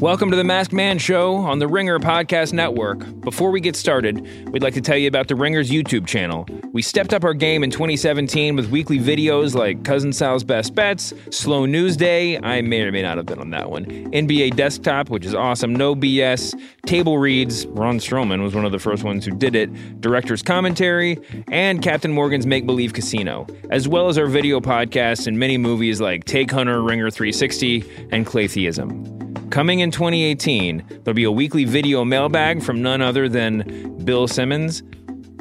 Welcome to the Masked Man Show on the Ringer Podcast Network. Before we get started, we'd like to tell you about the Ringer's YouTube channel. We stepped up our game in 2017 with weekly videos like Cousin Sal's Best Bets, Slow News Day, I may or may not have been on that one, NBA Desktop, which is awesome, No BS, Table Reads, Braun Strowman was one of the first ones who did it, Director's Commentary, and Captain Morgan's Make Believe Casino, as well as our video podcasts and many movies like Take Hunter, Ringer 360, and Claytheism. Coming in 2018, there'll be a weekly video mailbag from none other than Bill Simmons,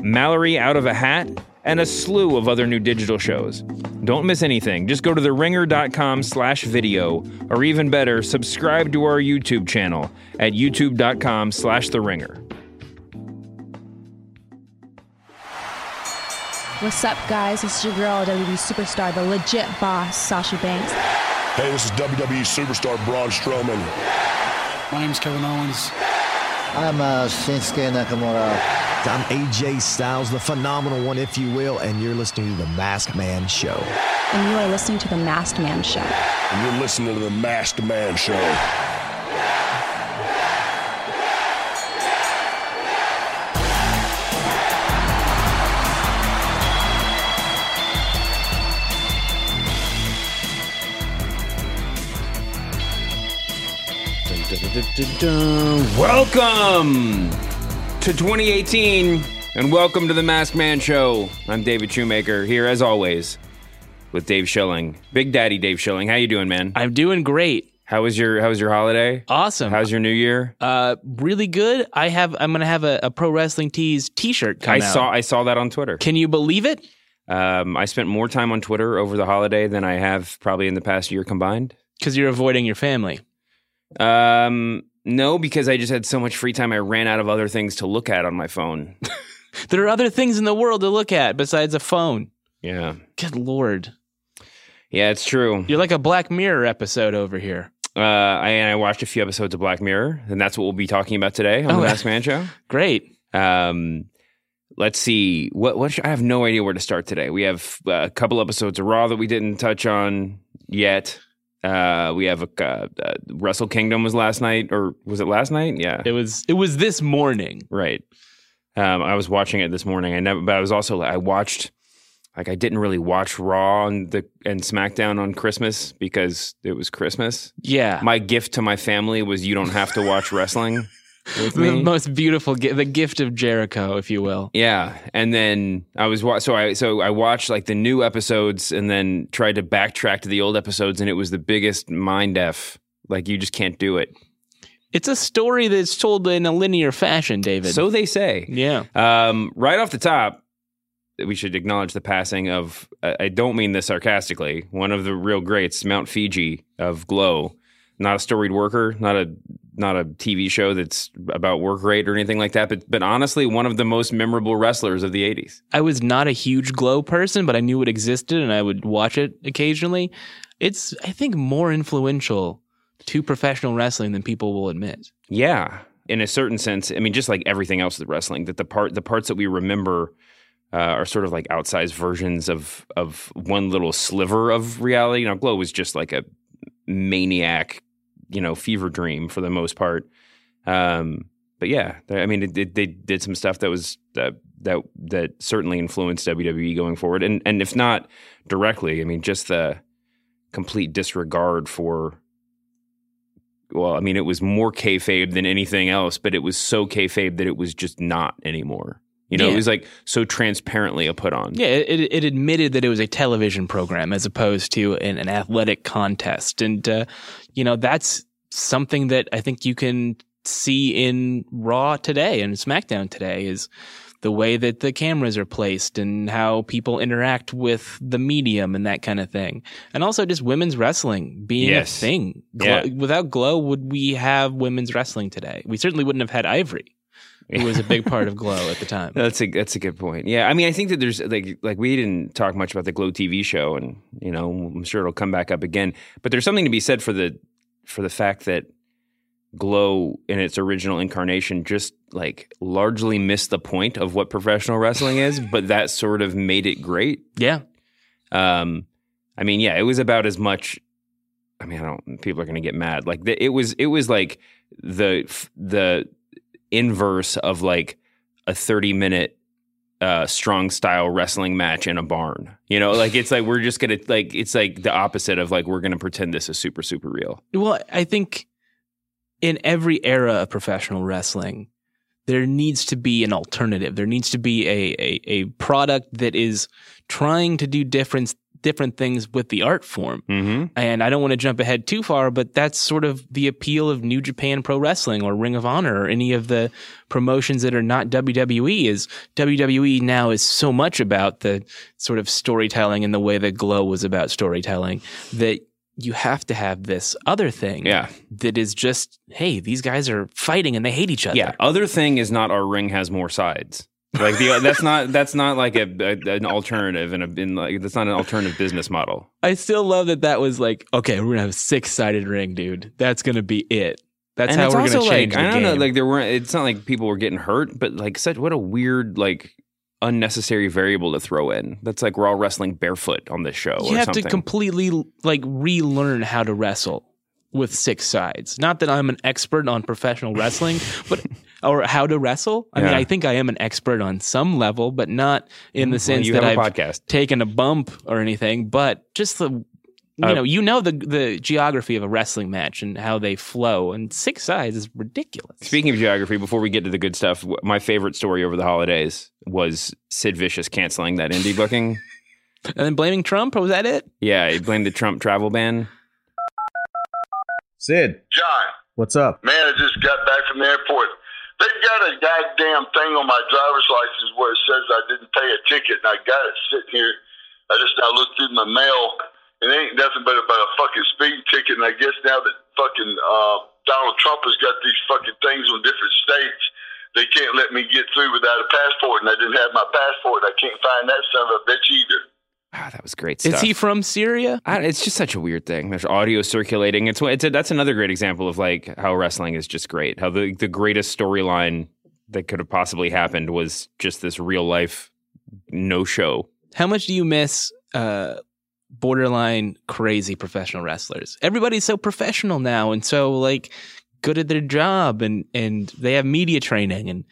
Mallory Out of a Hat, and a slew of other new digital shows. Don't miss anything. Just go to theringer.com slash video, or even better, subscribe to our YouTube channel at youtube.com slash theringer. What's up, guys? Is your girl, WWE superstar, the legit boss, Sasha Banks. Hey, this is WWE superstar Braun Strowman. My name's Kevin Owens. I'm uh, Shinsuke Nakamura. I'm AJ Styles, the phenomenal one, if you will, and you're listening to The Masked Man Show. And you are listening to The Masked Man Show. And you're listening to the Masked Man Show. Welcome to 2018 and welcome to the Masked Man Show. I'm David Shoemaker here as always with Dave Schilling. Big Daddy Dave Schilling. How you doing, man? I'm doing great. How was your how was your holiday? Awesome. How's your new year? uh really good. I have I'm gonna have a, a pro wrestling tees t-shirt come I out. saw I saw that on Twitter. Can you believe it? Um, I spent more time on Twitter over the holiday than I have probably in the past year combined. Because you're avoiding your family. Um, no, because I just had so much free time. I ran out of other things to look at on my phone. There are other things in the world to look at besides a phone. yeah, Good lord. yeah, it's true. You're like a Black Mirror episode over here. Uh, I, and I watched a few episodes of Black Mirror, and that's what we'll be talking about today on Oh, the Masked Man Show. Great. Um, let's see. What what should, I have no idea where to start today. We have uh, a couple episodes of Raw that we didn't touch on yet. Uh, we have a uh, uh, Wrestle Kingdom was last night, or was it last night? Yeah, It was it was this morning. right. Um, I was watching it this morning. I never, but I was also I watched. Like I didn't really watch Raw and the and SmackDown on Christmas because it was Christmas. Yeah. My gift to my family was you don't have to watch wrestling the most beautiful the gift of Jericho, if you will. Yeah, and then I was wa- so I so I watched like the new episodes and then tried to backtrack to the old episodes and it was the biggest mind f. Like you just can't do it. It's a story that's told in a linear fashion, David. So they say. yeah. Um, right off the top, we should acknowledge the passing of. I don't mean this sarcastically. One of the real greats, Mount Fiji of Glow. Not a storied worker, not a not a TV show that's about work rate or anything like that. But but honestly, one of the most memorable wrestlers of the '80s. I was not a huge Glow person, but I knew it existed and I would watch it occasionally. It's, I think, more influential to professional wrestling than people will admit. Yeah, in a certain sense. I mean, just like everything else with wrestling, that the part the parts that we remember uh, are sort of like outsized versions of of one little sliver of reality. You know, Glow was just like a maniac, you know, fever dream for the most part. Um, but yeah, I mean, it, it, they did some stuff that was that that that certainly influenced WWE going forward, and and if not directly, I mean, just the complete disregard for well, I mean, it was more kayfabe than anything else, but it was so kayfabe that it was just not anymore. You know, Yeah. it was like so transparently a put on. Yeah, it, it admitted that it was a television program as opposed to an, an athletic contest. And, uh, you know, that's something that I think you can see in Raw today and SmackDown today is the way that the cameras are placed and how people interact with the medium and that kind of thing. And also just women's wrestling being Yes. a thing. Yeah. Without Glow, would we have women's wrestling today? We certainly wouldn't have had Ivory, who was a big part of Glow at the time. That's a that's a good point. Yeah, I mean, I think that there's like like we didn't talk much about the Glow TV show, and you know, I'm sure it'll come back up again. But there's something to be said for the for the fact that Glow in its original incarnation just like largely missed the point of what professional wrestling is, but that sort of made it great. Yeah. Um, I mean, yeah, it was about as much I mean, I don't. People are going to get mad. Like the, it was, it was like the the inverse of like a thirty minute uh, strong style wrestling match in a barn. You know, like it's like we're just gonna like it's like the opposite of like we're gonna pretend this is super super real. Well, I think in every era of professional wrestling, there needs to be an alternative. There needs to be a, a, a product that is trying to do different different things with the art form. Mm-hmm. And I don't want to jump ahead too far, but that's sort of the appeal of New Japan Pro Wrestling or Ring of Honor or any of the promotions that are not WWE is WWE now is so much about the sort of storytelling and the way that Glow was about storytelling that you have to have this other thing Yeah. that is just, hey, these guys are fighting and they hate each other. Yeah. Other thing is not our ring has more sides. Like the that's not that's not like a, a an alternative and a in like that's not an alternative business model. I still love that that was like, okay, we're gonna have a six sided ring, dude. That's gonna be it. That's and how we're gonna change like I don't know, like there weren't. It's not like people were getting hurt, but like such what a weird like unnecessary variable to throw in. That's like we're all wrestling barefoot on this show you have something. to completely like relearn how to wrestle with six sides. Not that I'm an expert on professional wrestling, but or how to wrestle. I mean, I think I am an expert on some level, but not in the sense you that I've podcast. taken a bump or anything. But just the you Uh, know, you know the the geography of a wrestling match and how they flow, and six sides is ridiculous. Speaking of geography, before we get to the good stuff, my favorite story over the holidays was Sid Vicious canceling that indie booking. and then blaming Trump, was that it? Yeah, he blamed the Trump travel ban. Sid, John, what's up? man, I just got back from the airport. They've got a goddamn thing on my driver's license where it says I didn't pay a ticket, and I got it sitting here. I just now looked through my mail, and it ain't nothing but about a fucking speeding ticket. And I guess now that fucking uh, Donald Trump has got these fucking things on different states, they can't let me get through without a passport, and I didn't have my passport. I can't find that son of a bitch either. Ah, that was great stuff. Is he from Syria? I, it's just such a weird thing. There's audio circulating. It's it's a, that's another great example of like how wrestling is just great. How the the greatest storyline that could have possibly happened was just this real life no show. How much do you miss uh, borderline crazy professional wrestlers? Everybody's so professional now and so like good at their job and and they have media training and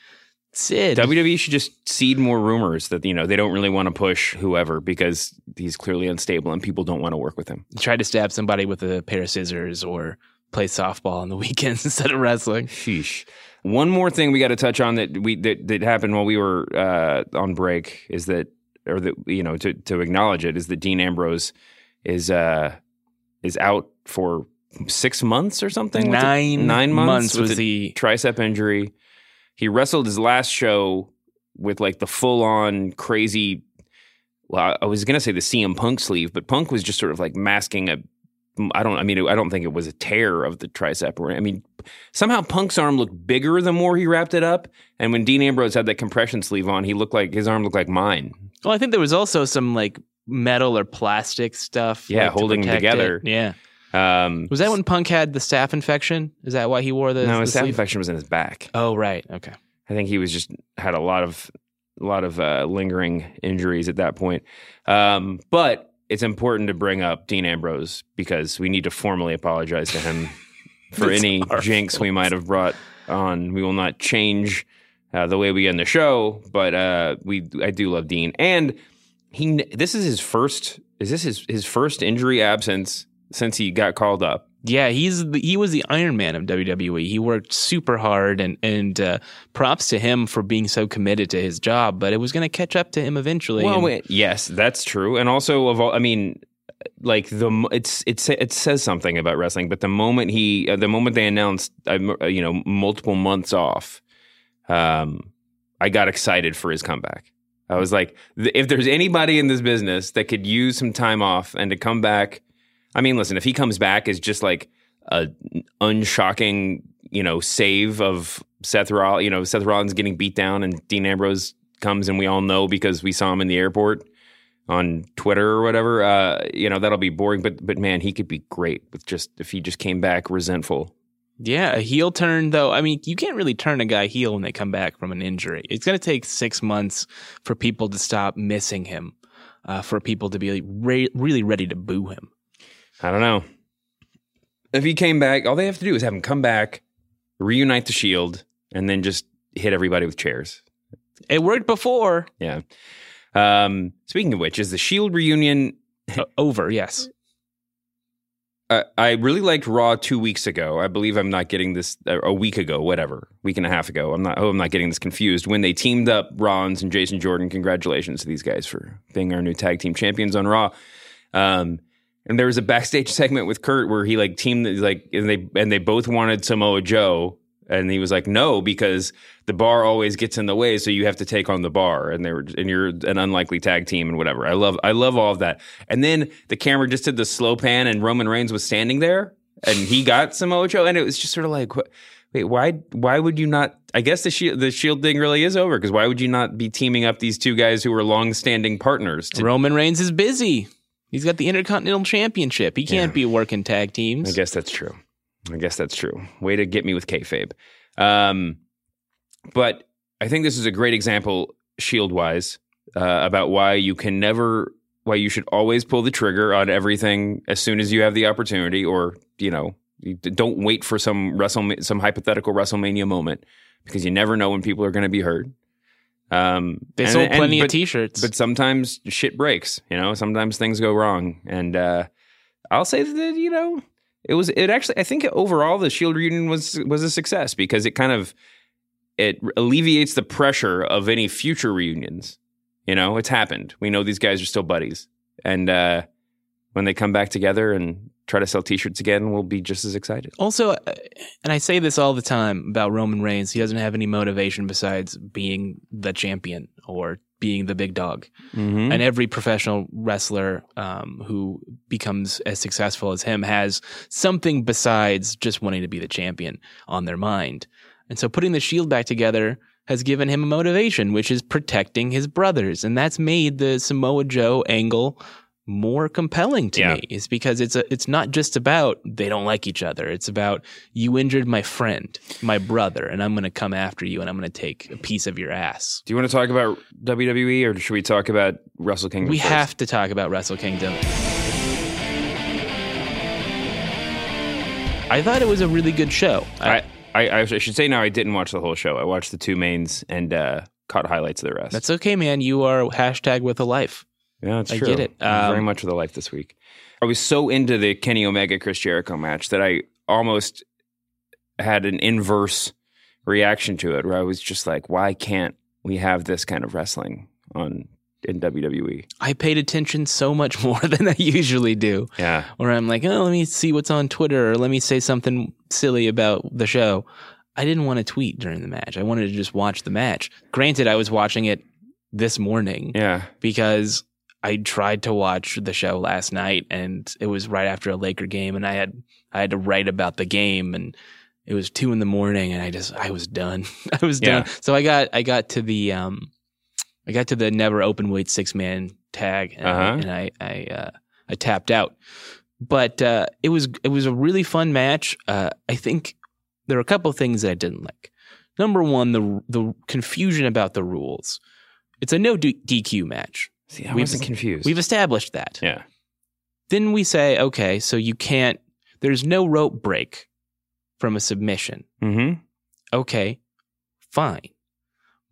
Sid. WWE should just seed more rumors that you know they don't really want to push whoever because he's clearly unstable and people don't want to work with him. tried to stab somebody with a pair of scissors or play softball on the weekends instead of wrestling. Sheesh. One more thing we got to touch on that we that, that happened while we were uh, on break is that, or that you know, to to acknowledge it is that Dean Ambrose is uh is out for six months or something. Nine nine months, months with was the- tricep injury. He wrestled his last show with like the full on crazy. Well, I was gonna say the CM Punk sleeve, but Punk was just sort of like masking a. I don't. I mean, I don't think it was a tear of the tricep. Or I mean, somehow Punk's arm looked bigger the more he wrapped it up. And when Dean Ambrose had that compression sleeve on, he looked like his arm looked like mine. Well, I think there was also some like metal or plastic stuff. Yeah, like, holding protect together. it. Yeah. Um, Was that when Punk had the staph infection? Is that why he wore the? no, the his staph sleeve? infection was in his back. Oh, right. Okay. I think he was just had a lot of a lot of uh, lingering injuries at that point. Um, but it's important to bring up Dean Ambrose because we need to formally apologize to him for any jinx we might have brought on. We will not change uh, the way we end the show, but uh, we I do love Dean, and he this is his first. Is this his his first injury absence since he got called up? Yeah, he's the, he was the Iron Man of WWE. He worked super hard, and and uh, props to him for being so committed to his job. But it was going to catch up to him eventually. Well, and- wait, yes, that's true, and also of all, I mean, like the it's it's it says something about wrestling, but the moment he, uh, the moment they announced, uh, you know, multiple months off, um, I got excited for his comeback. I was like, if there's anybody in this business that could use some time off and to come back, I mean, listen, if he comes back as just like a unshocking, you know, save of Seth Rollins, you know, Seth Rollins getting beat down and Dean Ambrose comes and we all know because we saw him in the airport on Twitter or whatever, uh, you know, that'll be boring. But but man, he could be great with just if he just came back resentful. yeah, a heel turn though. I mean, you can't really turn a guy heel when they come back from an injury. It's going to take six months for people to stop missing him, uh, for people to be re- really ready to boo him. I don't know. If he came back, all they have to do is have him come back, reunite the Shield, and then just hit everybody with chairs. It worked before. Yeah. Um, speaking of which, is the Shield reunion O- over, yes. Uh, I really liked Raw two weeks ago. I believe I'm not getting this uh, a week ago, whatever, week and a half ago. I'm not. Oh, I'm not getting this confused. When they teamed up Rollins and Jason Jordan, congratulations to these guys for being our new tag team champions on Raw. Um, and there was a backstage segment with Kurt where he like teamed like and they and they both wanted Samoa Joe, and he was like, no, because the bar always gets in the way, so you have to take on the bar, and they were and you're an unlikely tag team and whatever. I love I love all of that. And then the camera just did the slow pan, and Roman Reigns was standing there, and he got Samoa Joe, and it was just sort of like, wait, why why would you not? I guess the shield the shield thing really is over because why would you not be teaming up these two guys who were long standing partners? To, Roman Reigns is busy. He's got the Intercontinental Championship. He can't Yeah. be working tag teams. I guess that's true. I guess that's true. Way to get me with kayfabe. Um, but I think this is a great example, shield wise, uh, about why you can never, why you should always pull the trigger on everything as soon as you have the opportunity, or you know, you don't wait for some Wrestle, some hypothetical WrestleMania moment because you never know when people are going to be hurt. Um, They and- sold and- plenty but- of T-shirts. but sometimes shit breaks. You know, sometimes things go wrong, and uh, I'll say that you know it was it actually. I think overall the Shield reunion was was a success because it kind of it alleviates the pressure of any future reunions. You know, it's happened. We know these guys are still buddies, and uh, when they come back together and try to sell T-shirts again, we'll be just as excited. Also, uh, and I say this all the time about Roman Reigns, he doesn't have any motivation besides being the champion or being the big dog. Mm-hmm. And every professional wrestler um, who becomes as successful as him has something besides just wanting to be the champion on their mind. And so putting the shield back together has given him a motivation, which is protecting his brothers. And that's made the Samoa Joe angle more compelling to Yeah. me is because it's a it's not just about they don't like each other. It's about you injured my friend, my brother, and I'm going to come after you and I'm going to take a piece of your ass. Do you want to talk about WWE or should we talk about Wrestle Kingdom? We first? have to talk about Wrestle Kingdom. I thought it was a really good show. I, I, I, I should say now I didn't watch the whole show. I watched the two mains and uh, caught highlights of the rest. that's okay, man. You are hashtag with a life. Yeah, it's true. I true. get it. I'm very Um, much with the life this week. I was so into the Kenny Omega Chris Jericho match that I almost had an inverse reaction to it, where I was just like, "Why can't we have this kind of wrestling on in E?" WWE?" I paid attention so much more than I usually do. Yeah, Where I'm like, oh, let me see what's on Twitter or let me say something silly about the show. I didn't want to tweet during the match. I wanted to just watch the match. Granted, I was watching it this morning. yeah. because I tried to watch the show last night and it was right after a Laker game and I had I had to write about the game and it was two in the morning and I just I was done. I was Yeah. done. So I got I got to the um I got to the never open weight six man tag and, Uh-huh. and I I uh, I tapped out. But uh, it was it was a really fun match. Uh, I think there are a couple of things that I didn't like. Number one, the the confusion about the rules. It's a no DQ match. See, I We've- wasn't confused. We've established that. yeah, Then we say, okay, so you can't, there's no rope break from a submission. mm-hmm. Okay, fine.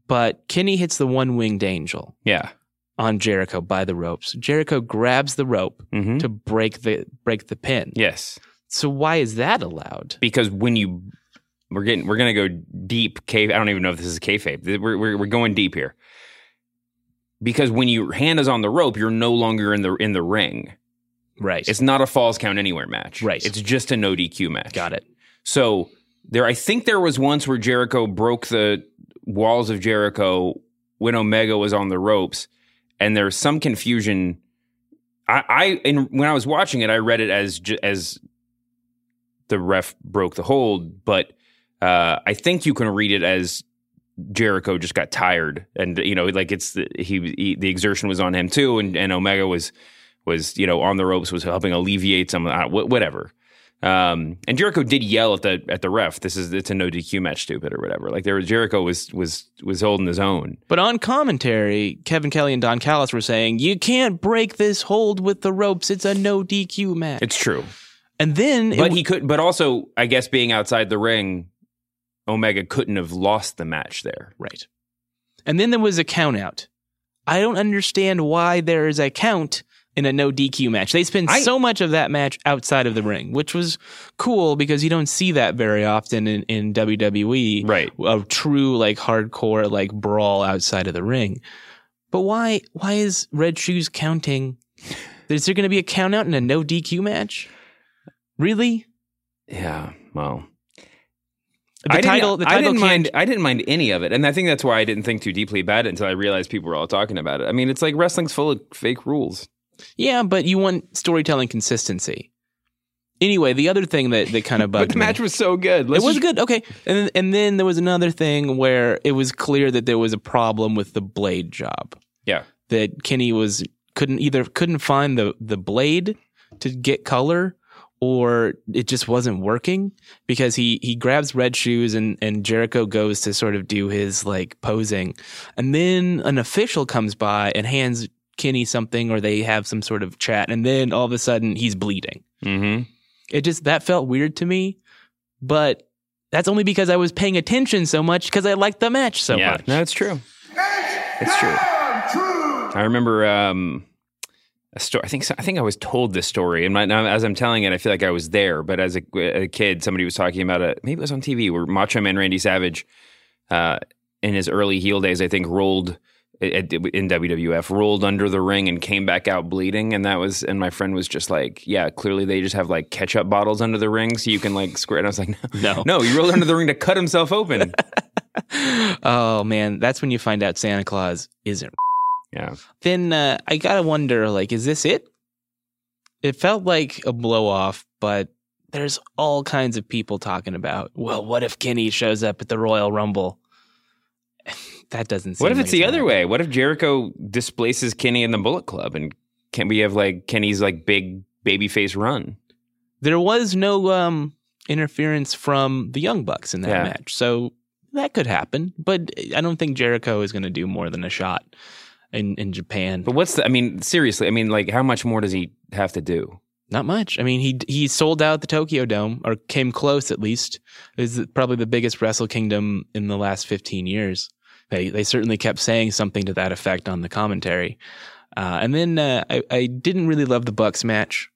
But Kenny hits the one winged angel yeah, on Jericho by the ropes. Jericho grabs the rope mm-hmm. to break the break the pin. yes. So why is that allowed? because when you we're getting we're gonna go deep cave i don't even know if this is kayfabe we're, we're, we're going deep here because when your hand is on the rope you're no longer in the in the ring Right. it's not a falls count anywhere match Right. it's just a no dq match Got it. so there i think there was once where jericho broke the walls of jericho when omega was on the ropes and there's some confusion i i in, when i was watching it i read it as as the ref broke the hold, but uh, I think you can read it as Jericho just got tired, and you know, like it's the, he, he the exertion was on him too, and, and Omega was was you know on the ropes, was helping alleviate some uh, whatever. Um, and Jericho did yell at the at the ref. This is it's a no DQ match, stupid or whatever. Like there was Jericho was was was holding his own. But on commentary, Kevin Kelly and Don Callis were saying, you can't break this hold with the ropes. It's a no DQ match. It's true. And then, But w- he could. But also, I guess being outside the ring, Omega couldn't have lost the match there. right. And then there was a count out. I don't understand why there is a count in a no DQ match. They spend I- so much of that match outside of the ring, which was cool because you don't see that very often in, in WWE. Right. A true like hardcore like brawl outside of the ring. But why why is Red Shoes counting? Is there going to be a count out in a no DQ match? Really? Yeah. Well. The I title didn't, the I didn't mind. I didn't mind any of it, and I think that's why I didn't think too deeply about it until I realized people were all talking about it. I mean, it's like wrestling's full of fake rules. Yeah, but you want storytelling consistency. Anyway, the other thing that, that kind of bugged But the me- match was so good. it Let's was just- good. Okay. And then, and then there was another thing where it was clear that there was a problem with the blade job. Yeah. That Kenny was couldn't either couldn't find the the blade to get color or it just wasn't working because he he grabs red shoes and and Jericho goes to sort of do his like posing and then an official comes by and hands Kenny something or they have some sort of chat and then all of a sudden he's bleeding. Mhm. It just that felt weird to me, but that's only because I was paying attention so much because I liked the match so yeah, much. no, it's true. It's true. I remember um, a story. I think so, I think I was told this story, and right now as I'm telling it, I feel like I was there. But as a, a kid, somebody was talking about it. Maybe it was on TV where Macho Man Randy Savage, uh, in his early heel days, I think rolled at- in WWF, rolled under the ring and came back out bleeding, and that was. And my friend was just like, "Yeah, clearly they just have like ketchup bottles under the ring, so you can like squirt." And I was like, "No, No. no, he rolled under the ring to cut himself open." Oh man, that's when you find out Santa Claus isn't. Yeah. Then uh, I gotta wonder, like, is this it? It felt like a blow off, but there's all kinds of people talking about. Well, what if Kenny shows up at the Royal Rumble? That doesn't. Seem What if like it's the other happen. way? What if Jericho displaces Kenny in the Bullet Club and can we have like Kenny's like big babyface run? There was no um, interference from the Young Bucks in that Yeah. match, so that could happen. But I don't think Jericho is going to do more than a shot in in Japan. But what's the? I mean, seriously, I mean, like, how much more does he have to do? Not much. I mean, he he sold out the Tokyo Dome, or came close at least. Is probably the biggest Wrestle Kingdom in the last fifteen years. They they certainly kept saying something to that effect on the commentary. Uh, and then uh, I I didn't really love the Bucks match.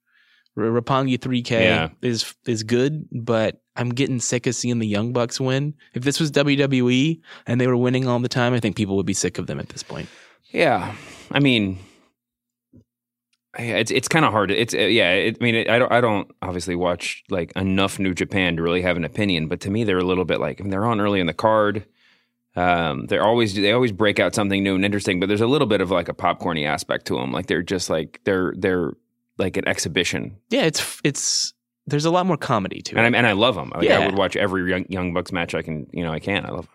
R- Roppongi 3K Yeah. is is good, but I'm getting sick of seeing the Young Bucks win. If this was WWE and they were winning all the time, I think people would be sick of them at this point. Yeah, I mean, yeah, it's it's kind of hard. It's uh, yeah. It, I mean, it, I don't I don't obviously watch like enough New Japan to really have an opinion. But to me, they're a little bit like I mean, they're on early in the card. Um, they're always they always break out something new and interesting. But there's a little bit of like a popcorny aspect to them. Like they're just like they're they're like an exhibition, Yeah, it's it's there's a lot more comedy to it. and I and I love them. Like Yeah. I would watch every young, young Bucks match I can. You know, I can. I love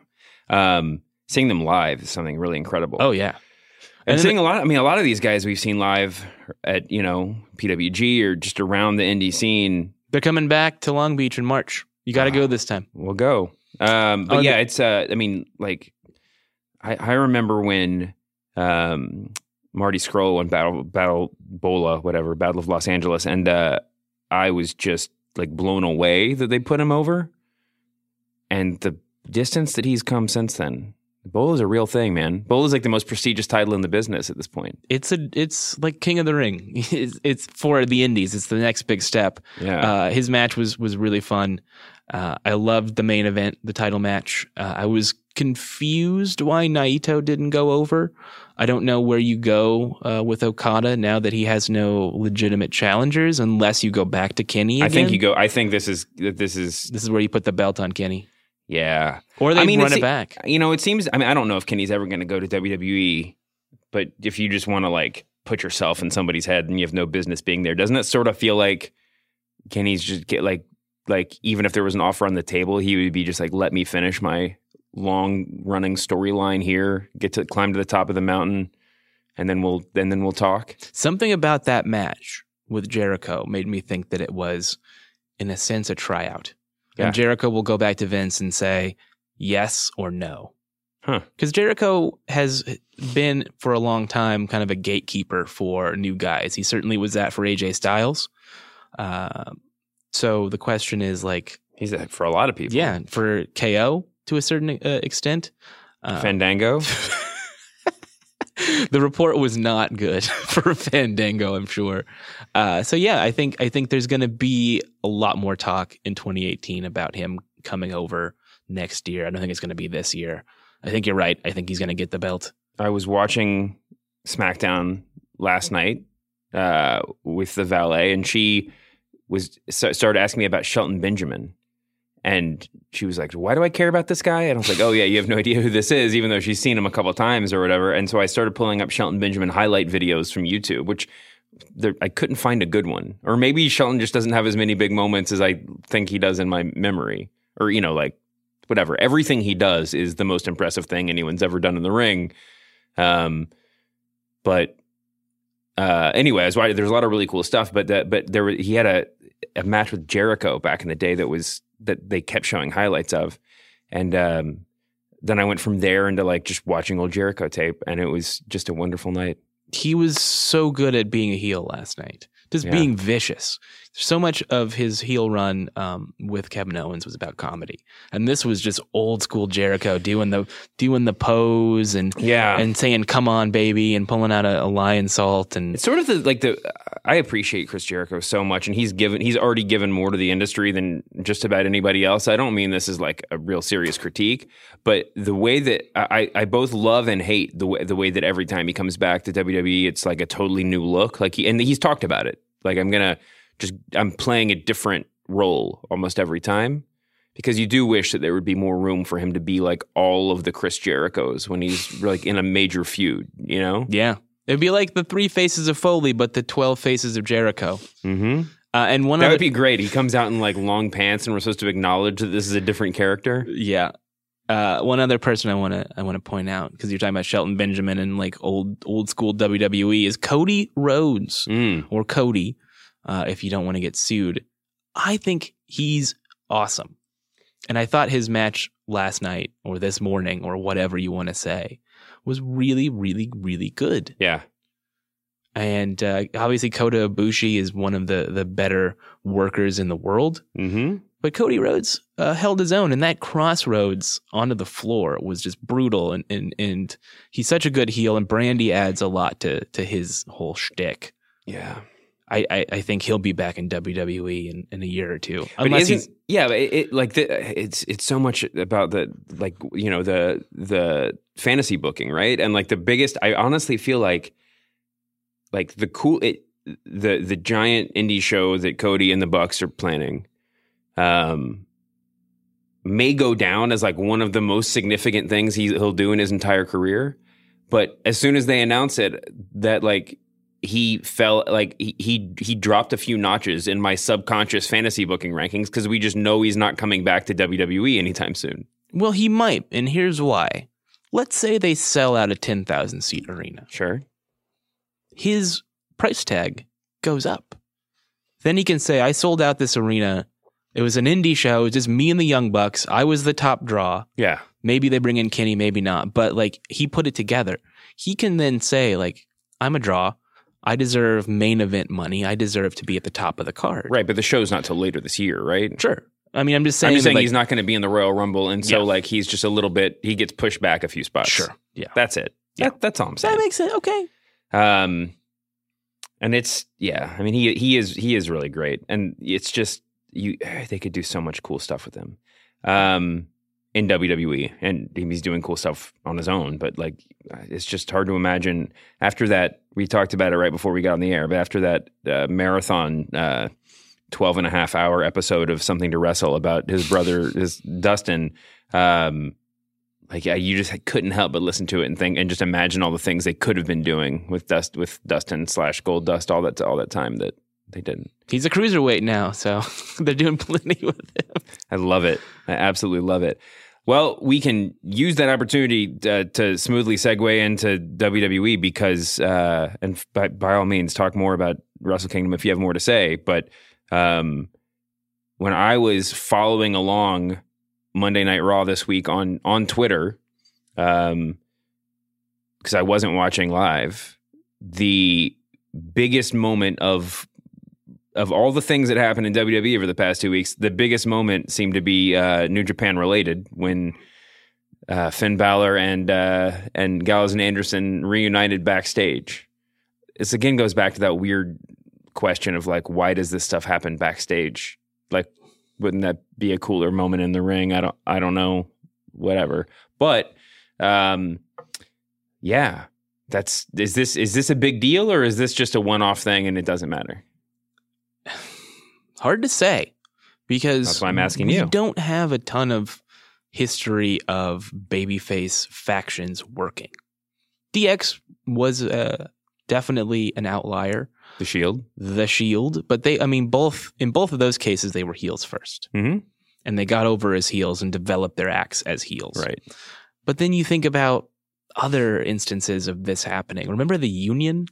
them. Um, seeing them live is something really incredible. oh yeah. And seeing a lot, I mean, a lot of these guys we've seen live at, you know, PWG or just around the indie scene They're coming back to Long Beach in March. You got to go this time. We'll go. Um, but Oh, yeah, it's, uh, I mean, like, I, I remember when um, Marty Scurll won Battle, Battle Bola, whatever, Battle of Los Angeles. And uh, I was just like blown away that they put him over. And the distance that he's come since then. Bola's a real thing, man. Bola's like the most prestigious title in the business at this point. It's a it's like King of the Ring. It's, it's for the Indies. It's the next big step. Yeah. Uh, his match was was really fun. Uh, I loved the main event, the title match. Uh, I was confused why Naito didn't go over. I don't know where you go uh, with Okada now that he has no legitimate challengers, unless you go back to Kenny. I think you go. I think this is this is This is where you put the belt on Kenny, yeah. or they I mean, run it back. You know, it seems. I mean, I don't know if Kenny's ever going to go to WWE, but if you just want to like put yourself in somebody's head and you have no business being there, doesn't it sort of feel like Kenny's just get like like even if there was an offer on the table, he would be just like, let me finish my long running storyline here, get to climb to the top of the mountain, and then we'll then then we'll talk. Something about that match with Jericho made me think that it was, in a sense, a tryout. Yeah. And Jericho will go back to Vince and say yes or no. Huh. Because Jericho has been for a long time kind of a gatekeeper for new guys. He certainly was that for AJ Styles. Uh, So the question is like, He's a, for a lot of people. yeah, for KO to a certain uh, extent. Uh, Fandango. the report was not good for Fandango, I'm sure. Uh, so yeah, I think I think there's going to be a lot more talk in 2018 about him coming over next year. I don't think it's going to be this year. I think you're right. I think he's going to get the belt. I was watching SmackDown last night uh, with the valet, and she was started asking me about Shelton Benjamin, and she was like, "Why do I care about this guy?" And I was like, "Oh yeah, you have no idea who this is, even though she's seen him a couple times or whatever." And so I started pulling up Shelton Benjamin highlight videos from YouTube, which there, I couldn't find a good one, or maybe Shelton just doesn't have as many big moments as I think he does in my memory, or you know, like whatever. Everything he does is the most impressive thing anyone's ever done in the ring. Um, but uh, anyway, was. There's a lot of really cool stuff, but but there he had a a match with Jericho back in the day that was that they kept showing highlights of, and um, then I went from there into like just watching old Jericho tape, and it was just a wonderful night. He was so good at being a heel last night, just Yeah. being vicious. So much of his heel run um, with Kevin Owens was about comedy, and this was just old school Jericho doing the doing the pose and Yeah, and saying "Come on, baby" and pulling out a, a Lionsault and It's sort of the like the I appreciate Chris Jericho so much, and he's given he's already given more to the industry than just about anybody else. I don't mean this is like a real serious critique, but the way that I, I both love and hate the way the way that every time he comes back to WWE, it's like a totally new look. Like he and he's talked about it. Like I'm gonna just I'm playing a different role almost every time. Because you do wish that there would be more room for him to be like all of the Chris Jerichos when he's like in a major feud, you know? yeah, it'd be like the three faces of Foley, but the twelve faces of Jericho. Mm-hmm. Uh, and one That other, would be great. He comes out in like long pants, and we're supposed to acknowledge that this is a different character. Yeah. Uh, one other person I want to I want to point out because you're talking about Shelton Benjamin and like old old school WWE is Cody Rhodes Mm. or Cody. Uh, if you don't want to get sued, I think he's awesome, and I thought his match last night or this morning or whatever you want to say was really really really good. Yeah, And uh, obviously Kota Ibushi is one of the the better workers in the world. mm-hmm. But Cody Rhodes uh, held his own, and that CrossRhodes onto the floor was just brutal. And, and and he's such a good heel, and Brandy adds a lot to to his whole shtick. yeah. I, I, I think he'll be back in WWE in, in a year or two, But unless isn't he's yeah? It, it like the, it's it's so much about the like you know the the fantasy booking, right? And like the biggest, I honestly feel like like the cool it the the giant indie show that Cody and the Bucks are planning. Um, may go down as like one of the most significant things he, he'll do in his entire career. But as soon as they announce it, that like he fell like he he, he dropped a few notches in my subconscious fantasy booking rankings because we just know he's not coming back to WWE anytime soon. well, he might, and here's why. Let's say they sell out a ten thousand seat arena. Sure. His price tag goes up. Then he can say, "I sold out this arena. It was an indie show. It was just me and the Young Bucks. I was the top draw." Yeah. Maybe they bring in Kenny, maybe not. But like he put it together. He can then say, like, I'm a draw. I deserve main event money. I deserve to be at the top of the card. Right, but the show's not till later this year, right? Sure. I mean, I'm just saying. I'm just saying like, he's not going to be in the Royal Rumble, and so Yeah. like he's just a little bit. He gets pushed back a few spots. Sure. Yeah. That's it. Yeah. That, that's all I'm saying. That makes it okay. Um, and it's yeah. I mean, he he is he is really great, and it's just you. They could do so much cool stuff with him, um, in WWE, and he's doing cool stuff on his own. But like, it's just hard to imagine after that. We talked about it right before we got on the air, but after that uh, marathon. Uh, 12 and a half hour episode of something to wrestle about his brother his dustin um like yeah, you just couldn't help but listen to it and think and just imagine all the things they could have been doing with dust with Dustin slash Goldust all that all that time that they didn't. He's a cruiserweight now, so they're doing plenty with him. I love it. I absolutely love it. Well, we can use that opportunity uh, to smoothly segue into WWE because, uh, and by, by all means, talk more about Wrestle Kingdom if you have more to say. But um, when I was following along Monday Night Raw this week on on Twitter, um, because I wasn't watching live, the biggest moment of of all the things that happened in WWE over the past two weeks, the biggest moment seemed to be uh, New Japan related when uh, Finn Balor and uh, and Gallows and Anderson reunited backstage. This again goes back to that weird question of like, why does this stuff happen backstage? Like, wouldn't that be a cooler moment in the ring? I don't, I don't know, whatever. But, um, yeah, that's is this is this a big deal or is this just a one off thing and it doesn't matter? Hard to say because That's why I'm asking we you. don't have a ton of history of babyface factions working. DX was uh, definitely an outlier, The Shield. the Shield, but they, I mean, both in both of those cases, they were heels 1st Mm-hmm. and they got over as heels and developed their acts as heels. Right. But then you think about other instances of this happening. Remember the Union?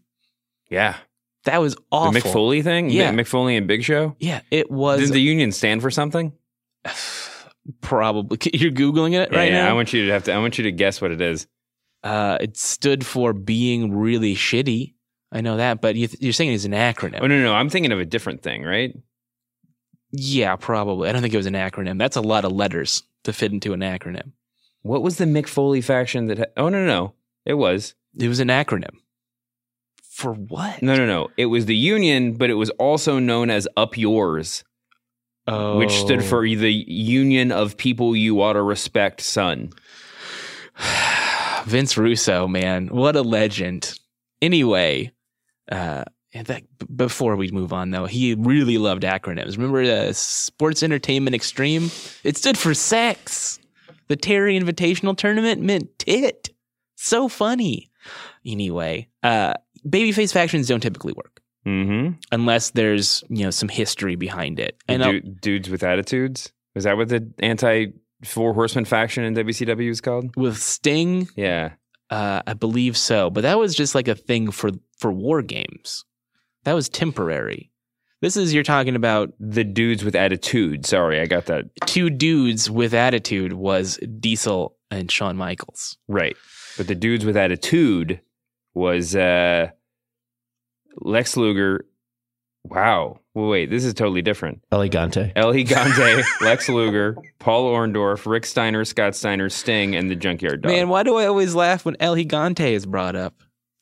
Yeah. That was awful. The Mick Foley thing? Yeah. Mick Foley and Big Show? Yeah, it was Did the union stand for something? probably. You're googling it right yeah, now. I want you to have to I want you to guess what it is. Uh, it stood for being really shitty. I know that, but you you're saying it's an acronym. Oh no, no, no, I'm thinking of a different thing, right? Yeah, probably. I don't think it was an acronym. That's a lot of letters to fit into an acronym. What was the Mick Foley faction that? Ha- oh no, no, no, it was It was an acronym. For what? no, no, no. It was the union, but it was also known as Up Yours, Oh. which stood for the Union of People You Ought to Respect, Son. Vince Russo, man, what a legend. Anyway, uh, that, before we move on, though, he really loved acronyms. Remember uh, Sports Entertainment Extreme? It stood for sex. The Terry Invitational Tournament meant tit. So funny. Anyway, uh, babyface factions don't typically work Mm-hmm. unless there's you know some history behind it. And dudes with attitudes. is that what the anti Four Horsemen faction in WCW is called? with Sting, Yeah. Uh, I believe so, but that was just like a thing for for war games. That was temporary. This is you're talking about The dudes with attitude. Sorry, I got that two dudes with attitude was Diesel and Shawn Michaels. right. But the dudes with attitude was uh Lex Luger. Wow. Well, wait, this is totally different. El Gigante. El Gigante, Lex Luger, Paul Orndorff, Rick Steiner, Scott Steiner, Sting, and the Junkyard Dog. Man, why do I always laugh when El Gigante is brought up?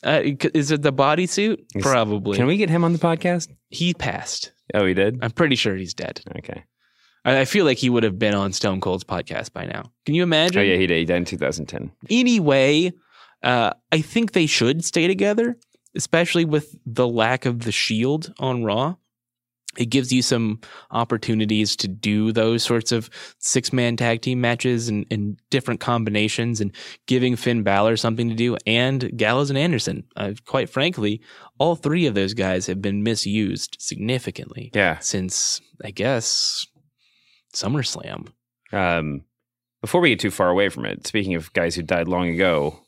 Uh, is it the bodysuit? Probably. Can we get him on the podcast? He passed. Oh, he did? I'm pretty sure he's dead. Okay. I, I feel like he would have been on Stone Cold's podcast by now. Can you imagine? Oh, yeah, he did. He died in 2010. anyway, uh, I think they should stay together, especially with the lack of the Shield on Raw. It gives you some opportunities to do those sorts of six man tag team matches and, and different combinations and giving Finn Balor something to do and Gallows and Anderson. Uh, quite frankly, all three of those guys have been misused significantly Yeah. since, I guess, SummerSlam. Um, before we get too far away from it, speaking of guys who died long ago,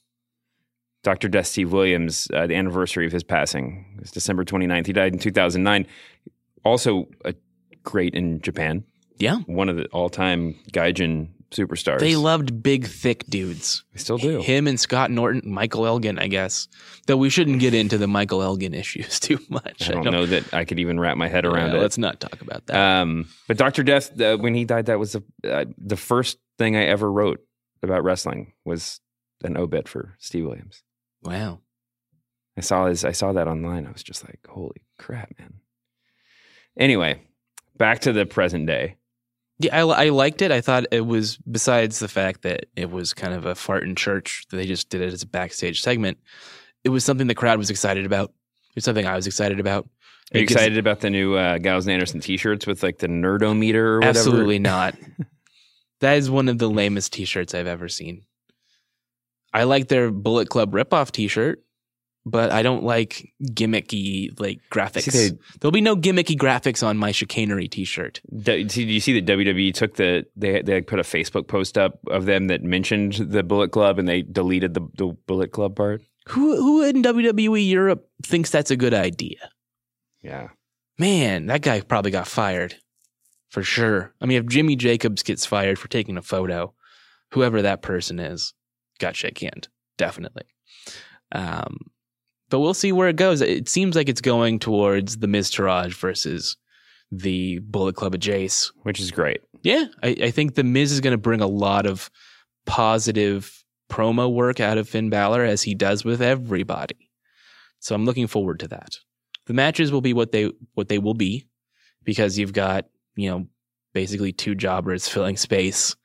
Dr. Death Steve Williams, uh, the anniversary of his passing is December 29th. He died in 2009. Also, a great in Japan. Yeah. One of the all time Gaijin superstars. They loved big, thick dudes. They still do. Him and Scott Norton, Michael Elgin, I guess. Though we shouldn't get into the Michael Elgin issues too much. I don't know that I could even wrap my head around Yeah, it. Let's not talk about that. Um, but Dr. Death, uh, when he died, that was the, uh, the first thing I ever wrote about wrestling was an obit for Steve Williams. Wow. I saw his, I saw that online. I was just like, holy crap, man. Anyway, back to the present day. Yeah, I, I liked it. I thought it was, besides the fact that it was kind of a fart in church, that they just did it as a backstage segment, it was something the crowd was excited about. It's something I was excited about. Are you excited about the new uh, Gals and Anderson t-shirts with like the nerdometer or whatever? Absolutely not. that is one of the lamest t-shirts I've ever seen. I like their Bullet Club ripoff t-shirt, but I don't like gimmicky like graphics. See, they- There'll be no gimmicky graphics on my chicanery t-shirt. D- Did you see that WWE took the they they put a Facebook post up of them that mentioned the Bullet Club and they deleted the, the Bullet Club part? Who who in WWE Europe thinks that's a good idea? Yeah. Man, that guy probably got fired for sure. I mean, if Jimmy Jacobs gets fired for taking a photo, whoever that person is, got shake hand, definitely. Um, but we'll see where it goes. It seems like it's going towards the Miztourage versus the Bullet Club of Jace. which is great. Yeah, I, I think the Miz is going to bring a lot of positive promo work out of Finn Balor as he does with everybody. So I'm looking forward to that. The matches will be what they what they will be because you've got you know basically two jobbers filling space.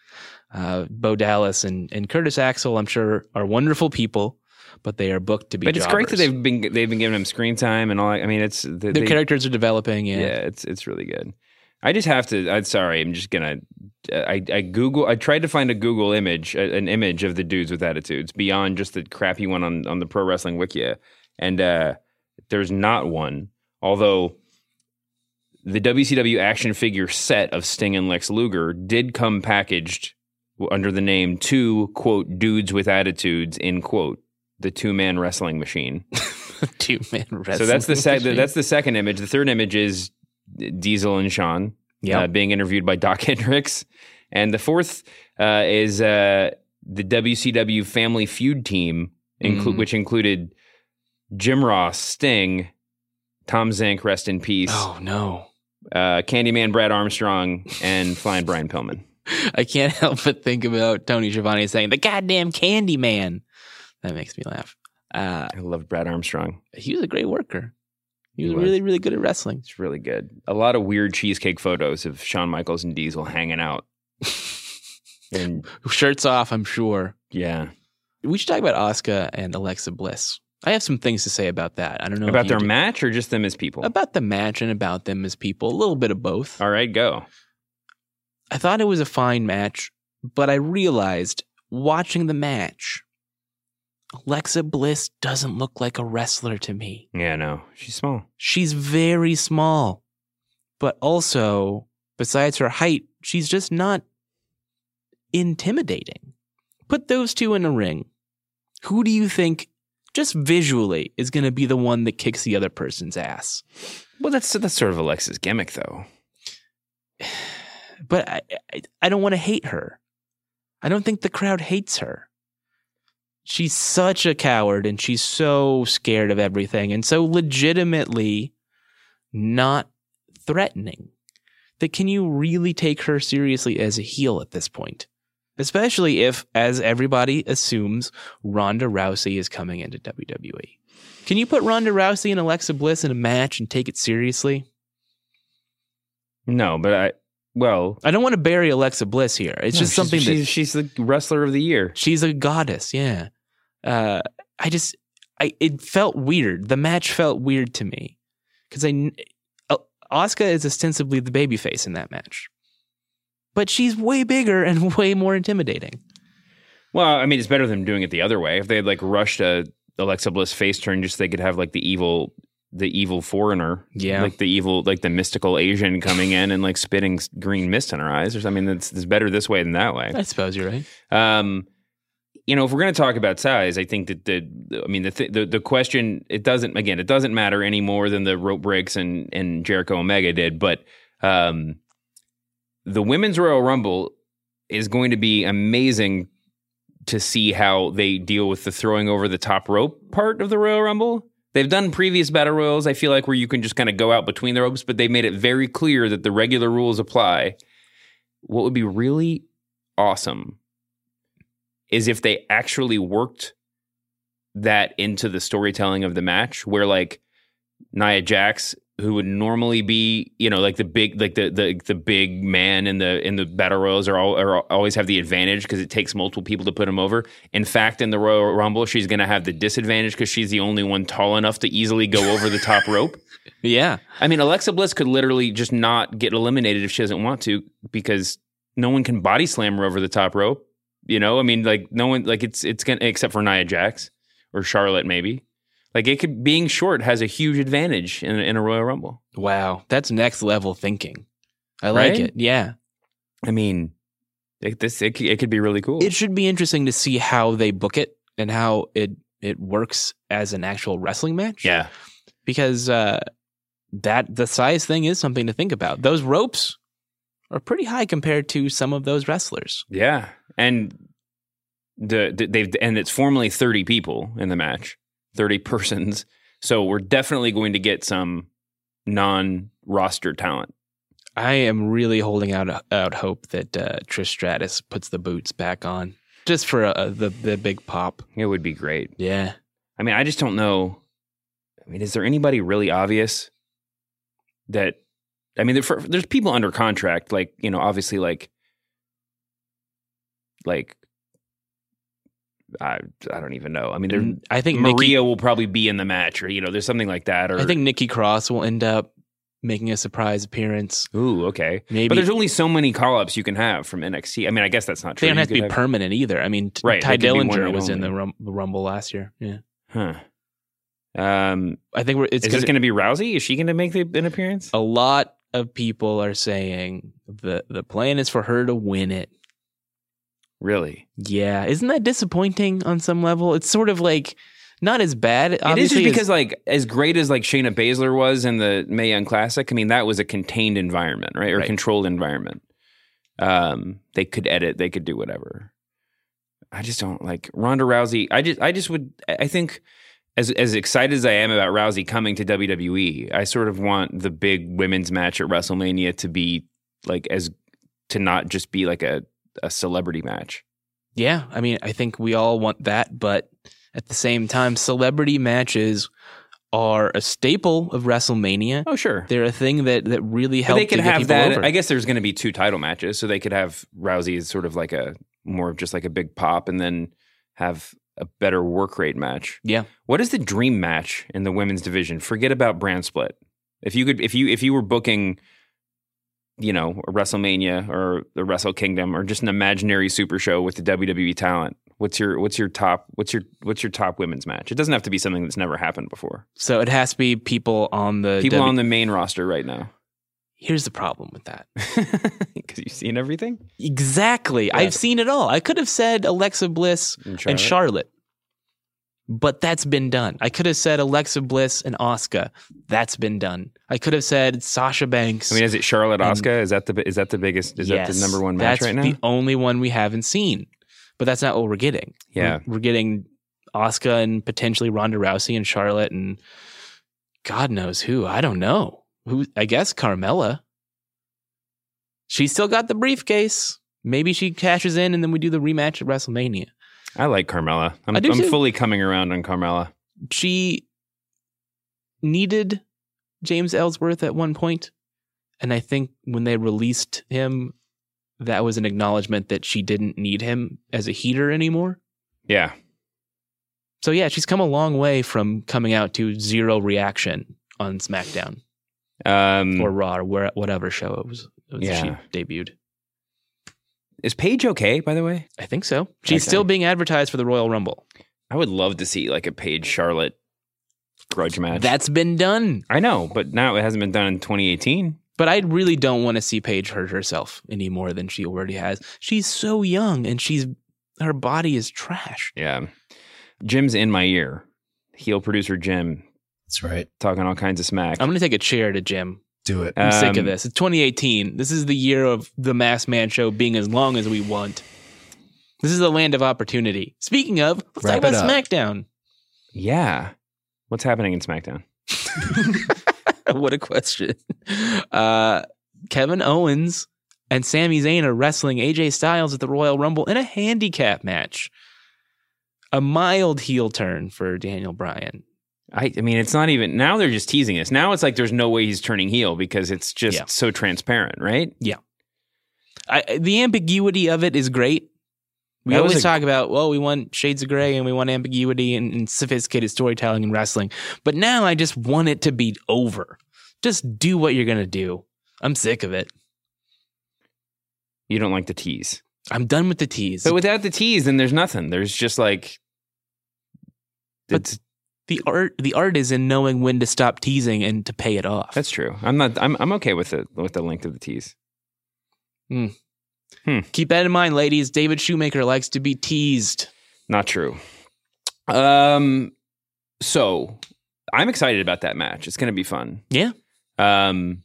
Uh, Bo Dallas and, and Curtis Axel, I'm sure, are wonderful people, but they are booked to be. But it's great that they've been they've been giving them screen time and all. I mean, it's they, their they- characters are developing. Yeah. Yeah, it's it's really good. I just have to. I'm sorry. I'm just gonna. I I Google. I tried to find a Google image, an image of the dudes with attitudes beyond just the crappy one on on the Pro Wrestling Wikia, and uh, there's not one. Although the WCW action figure set of Sting and Lex Luger did come packaged under the name two quote dudes with attitudes in quote the two man wrestling machine. two man wrestling. So that's the sec- machine. that's the second image. The third image is Diesel and Shawn Yep. uh, being interviewed by Doc Hendrix, and the fourth uh, is uh, the WCW Family Feud team, inclu- Mm. which included Jim Ross, Sting, Tom Zenk, rest in peace, Oh no. uh, Candyman Brad Armstrong, and Flying Brian Pillman. I can't help but think about Tony Schiavone saying the goddamn Candy Man. That makes me laugh. Uh, I love Brad Armstrong. he was a great worker. He He was, was. really, really good at wrestling. It's really good. A lot of weird cheesecake photos of Shawn Michaels and Diesel hanging out. and Shirts off, I'm sure. yeah, We should talk about Asuka and Alexa Bliss. I have some things to say about that. I don't know about their do- match or just them as people. about the match and about them as people. A little bit of both. All right, go. I thought it was a fine match, but I realized watching the match, Alexa Bliss doesn't look like a wrestler to me. Yeah, no, she's small. She's very small, but also, besides her height, she's just not intimidating. Put those two in a ring. Who do you think, just visually, is going to be the one that kicks the other person's ass? Well, that's that's sort of Alexa's gimmick, though. But I, I, I don't want to hate her. I don't think the crowd hates her. She's such a coward and she's so scared of everything and so legitimately not threatening that can you really take her seriously as a heel at this point? Especially if, as everybody assumes, Ronda Rousey is coming into WWE. Can you put Ronda Rousey and Alexa Bliss in a match and take it seriously? No, but I well, I don't want to bury Alexa Bliss here. It's no, just something she's, that she's the wrestler of the year. She's a goddess, yeah. Uh, I just, I it felt weird. The match felt weird to me because I, Asuka uh, is ostensibly the babyface in that match, but she's way bigger and way more intimidating. Well, I mean, it's better than doing it the other way. If they had like rushed a Alexa Bliss face turn, just they could have like the evil, the evil foreigner, Yeah. like the evil, like the mystical Asian coming in and like spitting green mist in her eyes. Or something. I mean, it's, it's better this way than that way. I suppose you're right. Um, you know, if we're going to talk about size, I think that the, I mean, the, th- the the question it doesn't again, it doesn't matter any more than the rope breaks and and Jericho Omega did, but um, the women's Royal Rumble is going to be amazing to see how they deal with the throwing over the top rope part of the Royal Rumble. They've done previous battle royals, I feel like, where you can just kind of go out between the ropes, but they made it very clear that the regular rules apply. What would be really awesome is if they actually worked that into the storytelling of the match, where like Nia Jax, who would normally be, you know, like the big, like the the the big man in the in the battle royals are, all, are always have the advantage because it takes multiple people to put him over. In fact, in the Royal Rumble, she's going to have the disadvantage because she's the only one tall enough to easily go over the top rope. Yeah, I mean, Alexa Bliss could literally just not get eliminated if she doesn't want to because no one can body slam her over the top rope. You know, I mean, like no one, like it's it's gonna except for Nia Jax or Charlotte maybe. Like it could being short has a huge advantage in, in a Royal Rumble. wow, that's next level thinking. I like Right? it. Yeah, I mean, it, this it, could- it could be really cool. it should be interesting to see how they book it and how it it works as an actual wrestling match. yeah, because uh, that the size thing is something to think about. Those ropes are pretty high compared to some of those wrestlers. yeah, and the, the they've and it's formally thirty people in the match, thirty persons. So we're definitely going to get some non-roster talent. I am really holding out out hope that uh, Trish Stratus puts the boots back on just for uh, the the big pop. It would be great. Yeah. I mean, I just don't know. I mean, is there anybody really obvious that? I mean, there, there's people under contract, like you know, obviously, like, like, I I don't even know. I mean, there, I think Maria Nikki, will probably be in the match, or you know, there's something like that. Or I think Nikki Cross will end up making a surprise appearance. ooh, okay, Maybe But there's only so many call ups you can have from NXT. I mean, I guess that's not true. they don't You have to be could permanent either. I mean, Right, Tye they could be one Dillinger was in the, rum- the Rumble last year. Yeah. Huh. Um, I think we're, it's is gonna, this going to be Rousey? Is she going to make the, an appearance? a lot of people are saying the the plan is for her to win it. Really? Yeah, isn't that disappointing on some level? It's sort of like not as bad. It is just as- because, like, as great as like Shayna Baszler was in the Mae Young Classic, I mean, that was a contained environment, right, or Right. controlled environment. Um, they could edit, they could do whatever. I just don't like Ronda Rousey. I just, I just would. I think, as as excited as I am about Rousey coming to WWE, I sort of want the big women's match at WrestleMania to be like as to not just be like a a celebrity match. Yeah, I mean, I think we all want that, but at the same time, celebrity matches are a staple of WrestleMania. Oh, sure. They're a thing that that really But help. they could have that. over. I guess there's going to be two title matches, so they could have Rousey as sort of like a more of just like a big pop, and then have a better work rate match. Yeah. What is the dream match in the women's division? Forget about brand split. If you could, if you if you were booking, you know, a WrestleMania or the Wrestle Kingdom or just an imaginary Super Show with the WWE talent, what's your what's your top what's your what's your top women's match? It doesn't have to be something that's never happened before. So it has to be people on the People W- on the main roster right now, Here's the problem with that. because you've seen everything. Exactly. I've seen it all. I could have said Alexa Bliss And and Charlotte. Charlotte. But that's been done. I could have said Alexa Bliss and Asuka. That's been done. I could have said Sasha Banks. I mean, is it Charlotte Asuka? Is that the is that the biggest? Is that the number one match right now? the only one we haven't seen. But that's not what we're getting. Yeah. We're, we're getting Asuka and potentially Ronda Rousey and Charlotte and God knows who. I don't know. Who I guess Carmella. She still got the briefcase. Maybe she cashes in and then we do the rematch at WrestleMania. I like Carmella. I'm, I do I'm too. fully coming around on Carmella. she needed James Ellsworth at one point, and I think when they released him, that was an acknowledgement that she didn't need him as a heater anymore. Yeah, So yeah, she's come a long way from coming out to zero reaction on SmackDown um, or Raw or where, whatever show it was, it was Yeah. she debuted. is Paige okay? By the way, I think so. She's Okay. still being advertised for the Royal Rumble. I would love to see like a Paige Charlotte grudge match. That's been done. I know, but now it hasn't been done in 2018. But I really don't want to see Paige hurt herself any more than she already has. She's so young and she's her body is trash. Yeah, Jim's in my ear. Heel producer Jim That's right. talking all kinds of smack. I'm going to take a chair to Jim. Do it. I'm sick of Um, this. It's 2018. This is the year of the Masked Man show being as long as we want. This is the land of opportunity. Speaking of, let's Wrap talk about up. SmackDown. yeah, what's happening in SmackDown? what a question. Uh, Kevin Owens and Sami Zayn are wrestling AJ Styles at the Royal Rumble in a handicap match. A mild heel turn for Daniel Bryan. I, I mean, it's not even now. They're just teasing us. Now it's like there's no way he's turning heel because it's just Yeah. so transparent, right? Yeah. I, the ambiguity of it is great. We always a- talk about, well, we want shades of gray and we want ambiguity and, and sophisticated storytelling and wrestling. But now I just want it to be over. Just do what you're going to do. I'm sick of it. You don't like the tease. I'm done with the tease. But without the tease, then there's nothing. There's just like But- the art, the art is in knowing when to stop teasing and to pay it off. that's true. I'm not. I'm I'm okay with it with the length of the tease. Hmm. Keep that in mind, ladies. David Shoemaker likes to be teased. Not true. Um. So I'm excited about that match. It's going to be fun. Yeah. Um.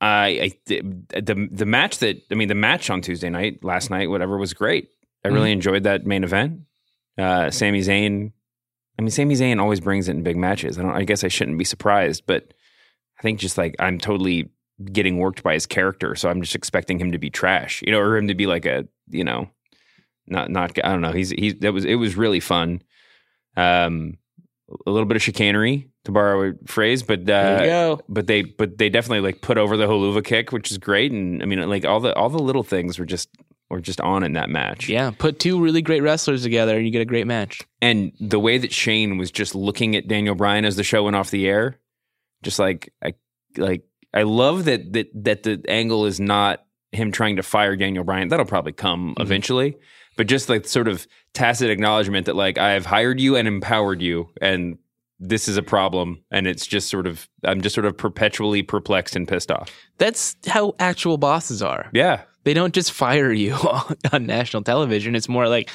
I, I the the match that I mean the match on Tuesday night last night whatever was great. I really enjoyed that main event. Uh, Sami Zayn, I mean, Sami Zayn always brings it in big matches. I don't. I guess I shouldn't be surprised, but I think just like I'm totally getting worked by his character, so I'm just expecting him to be trash, you know, or him to be like a, you know, not not. I don't know. He's he's that was it was really fun. Um, a little bit of chicanery to borrow a phrase, but uh, There you go. but they but they definitely like put over the Helluva kick, which is great. And I mean, like all the all the little things were just were just on in that match. Yeah, put two really great wrestlers together and you get a great match. And the way that Shane was just looking at Daniel Bryan as the show went off the air, just like I like I love that that that the angle is not him trying to fire Daniel Bryan. That'll probably come mm-hmm. eventually. But just like sort of tacit acknowledgement that like I have hired you and empowered you and this is a problem and it's just sort of I'm just sort of perpetually perplexed and pissed off. That's how actual bosses are. Yeah. They don't just fire you on national television. It's more like,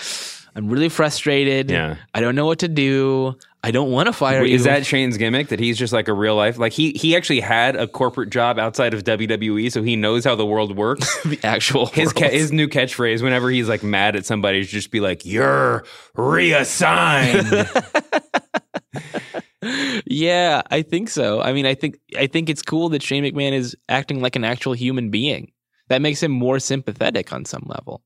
I'm really frustrated. Yeah. I don't know what to do. I don't want to fire you. Is that Shane's gimmick that he's just like a real life? Like he he actually had a corporate job outside of WWE, so he knows how the world works. the actual his ca- his new catchphrase whenever he's like mad at somebody is just be like, "You're reassigned." yeah, I think so. I mean, I think I think it's cool that Shane McMahon is acting like an actual human being. That makes him more sympathetic on some level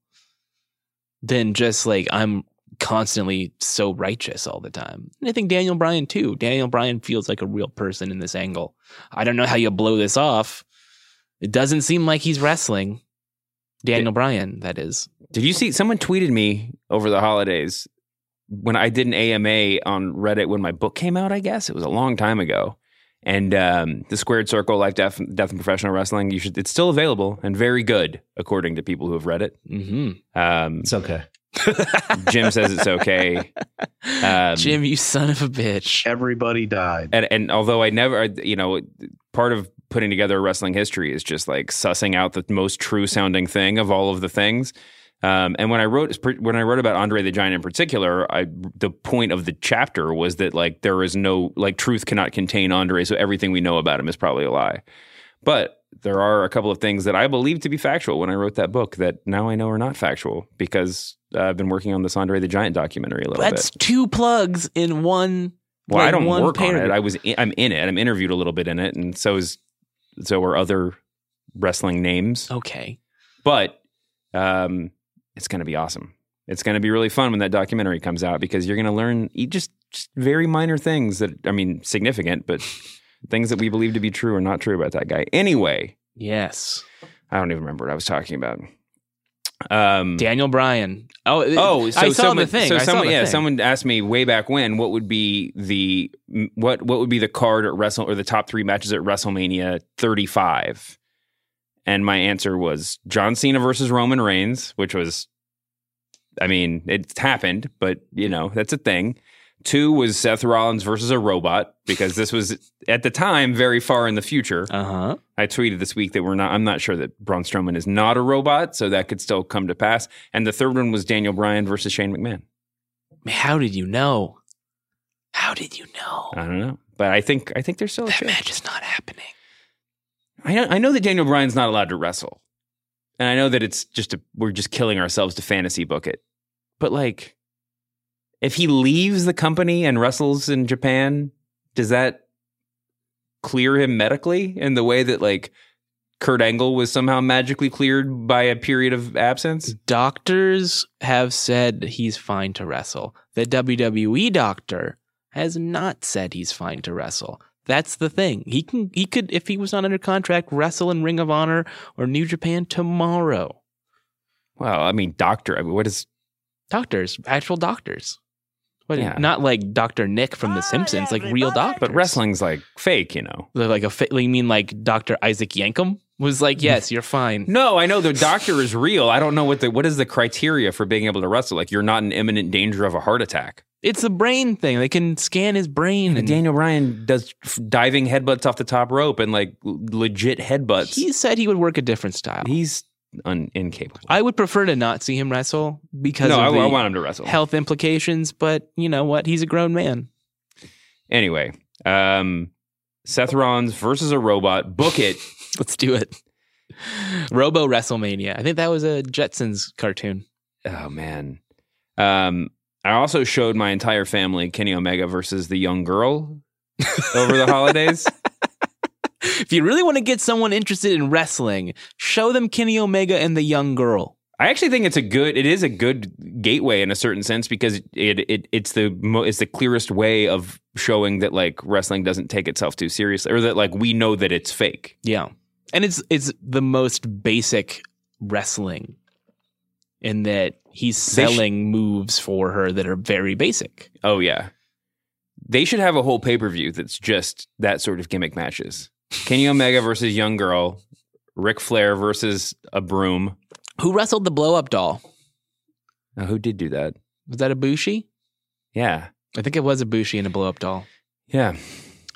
than just like I'm constantly so righteous all the time. And I think Daniel Bryan too. Daniel Bryan feels like a real person in this angle. I don't know how you blow this off. It doesn't seem like he's wrestling. Daniel Bryan, that is. Did you see someone tweeted me over the holidays when I did an AMA on Reddit when my book came out? I guess it was a long time ago. And um, the Squared Circle, Life, Death, Death, and Professional Wrestling. You should. It's still available and very good, according to people who have read it. Mm-hmm. Um, It's okay. Jim says it's okay. Um, Jim, you son of a bitch. Everybody died. and and although I never, you know, part of putting together a wrestling history is just like sussing out the most true sounding thing of all of the things. Um, and when I wrote when I wrote about Andre the Giant in particular, I the point of the chapter was that like there is no like truth cannot contain Andre, so everything we know about him is probably a lie. But there are a couple of things that I believe to be factual when I wrote that book that now I know are not factual because uh, I've been working on this Andre the Giant documentary a little bit. That's two plugs in one. Well, like I don't work on it. I was in, I'm in it. I'm interviewed a little bit in it, and so is so are other wrestling names. Okay. But um, it's going to be awesome. It's going to be really fun when that documentary comes out because you're going to learn just, just very minor things that I mean significant, but things that we believe to be true or not true about that guy. Anyway, Yes. I don't even remember what I was talking about. Um, Daniel Bryan. Oh, Oh, so I saw someone, the thing. So I someone, yeah, thing. someone asked me way back when what would be the what what would be the card at Wrestle or the top three matches at WrestleMania 35, and my answer was John Cena versus Roman Reigns, which was, I mean, it's happened, but you know that's a thing. Two was Seth Rollins versus a robot because this was at the time very far in the future. Uh huh. I tweeted this week that we're not. I'm not sure that Braun Strowman is not a robot, so that could still come to pass. And the third one was Daniel Bryan versus Shane McMahon. How did you know? How did you know? I don't know, but I think I think there's still a that match is not happening. I know, I know that Daniel Bryan's not allowed to wrestle, and I know that it's just a, we're just killing ourselves to fantasy book it. But like, if he leaves the company and wrestles in Japan, does that clear him medically in the way that like Kurt Angle was somehow magically cleared by a period of absence? Doctors have said he's fine to wrestle. The WWE doctor has not said he's fine to wrestle. That's the thing. He can he could if he was not under contract wrestle in Ring of Honor or New Japan tomorrow. Well, I mean, doctor. I mean, what is? Doctors, actual doctors. What, Yeah. Not like Dr. Nick from The Simpsons, like real doctors. But wrestling's like fake, you know. like a fa- you mean like Dr. Isaac Yankem was like, mm. yes, you're fine. No, I know the doctor is real. I don't know what the what is the criteria for being able to wrestle. Like you're not in imminent danger of a heart attack. It's a brain thing. They can scan his brain. And Daniel Bryan does f- diving headbutts off the top rope and like legit headbutts. he said he would work a different style. He's un- incapable. I would prefer to not see him wrestle because no, of I, the I want him to wrestle. health implications. But you know what? He's a grown man. Anyway, um, Seth Rollins versus a robot. Book it. Let's do it. Robo WrestleMania. I think that was a Jetsons cartoon. oh man. Um, I also showed my entire family Kenny Omega versus the young girl over the holidays. If you really want to get someone interested in wrestling, show them Kenny Omega and the young girl. I actually think it's a good. It is a good gateway in a certain sense because it, it it's the mo, it's the clearest way of showing that like wrestling doesn't take itself too seriously, or that like we know that it's fake. Yeah. And it's it's the most basic wrestling in that he's They sh- selling moves for her that are very basic. Oh yeah, they should have a whole pay per view that's just that sort of gimmick matches. Kenny Omega versus young girl, Ric Flair versus a broom. Who wrestled the blow up doll? Now, who did do that? Was that Ibushi? Yeah, I think it was Ibushi and a blow up doll. yeah.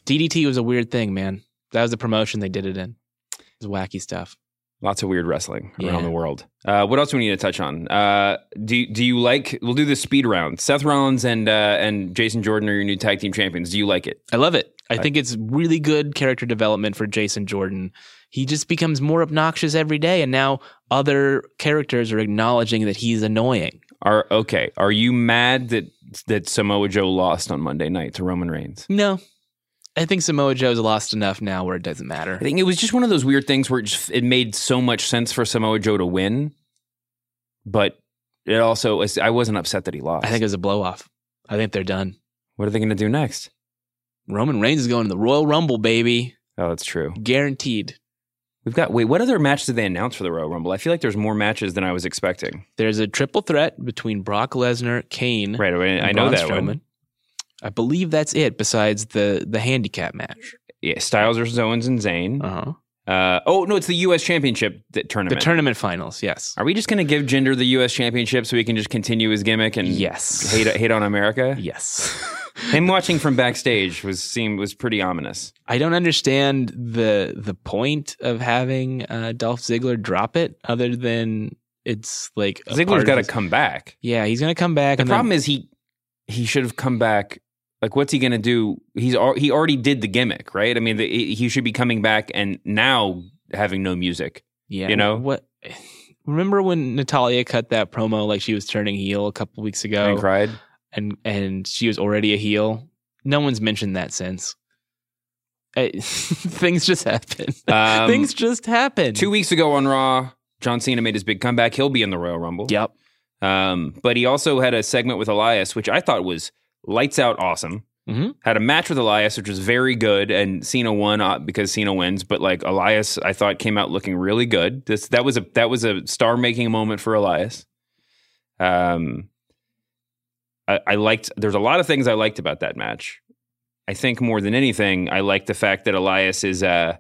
DDT was a weird thing, man. That was the promotion they did it in. It was wacky stuff. Lots of weird wrestling around Yeah. the world. Uh, what else do we need to touch on? Uh, do do you like? We'll do the speed round. Seth Rollins and uh, and Jason Jordan are your new tag team champions. Do you like it? I love it. I think it's really good character development for Jason Jordan. He just becomes more obnoxious every day, and now other characters are acknowledging that he's annoying. Are okay? Are you mad that that Samoa Joe lost on Monday night to Roman Reigns? No, I think Samoa Joe's lost enough now where it doesn't matter. I think it was just one of those weird things where it, just, it made so much sense for Samoa Joe to win, but it also was, I wasn't upset that he lost. I think it was a blow off. I think they're done. what are they going to do next? Roman Reigns is going to the Royal Rumble, baby. Oh, that's true. Guaranteed. We've got wait. What other match did they announce for the Royal Rumble? I feel like there's more matches than I was expecting. There's a triple threat between Brock Lesnar, Kane, Right, I, and I know that Strowman. one. I believe that's it. Besides the the handicap match. Yeah, Styles versus Owens and Zayn. Uh huh. Uh, oh no, it's the U.S. Championship The tournament. tournament finals. Yes. Are we just going to give Jinder the U.S. Championship so he can just continue his gimmick and Yes. hate hate on America? Yes. Him watching from backstage was seemed was pretty ominous. I don't understand the the point of having uh, Dolph Ziggler drop it, other than it's like Ziggler's got to come back. Yeah, he's gonna come back. The problem then, is he he should have come back. Like, what's he going to do? He's al- he already did the gimmick, right? I mean, the, he should be coming back and now having no music. yeah, you know? what? Remember when Natalya cut that promo like she was turning heel a couple weeks ago, And cried. And and she was already a heel. No one's mentioned that since. I- things just happen. Um, things just happen. Two weeks ago on Raw, John Cena made his big comeback. He'll be in the Royal Rumble. Yep. Um, but he also had a segment with Elias, which I thought was lights out awesome. Mhm. Had a match with Elias, which was very good, and Cena won uh, because Cena wins. But like Elias, I thought came out looking really good. This that was a that was a star making moment for Elias. Um, I, I liked. There's a lot of things I liked about that match. I think more than anything, I like the fact that Elias is uh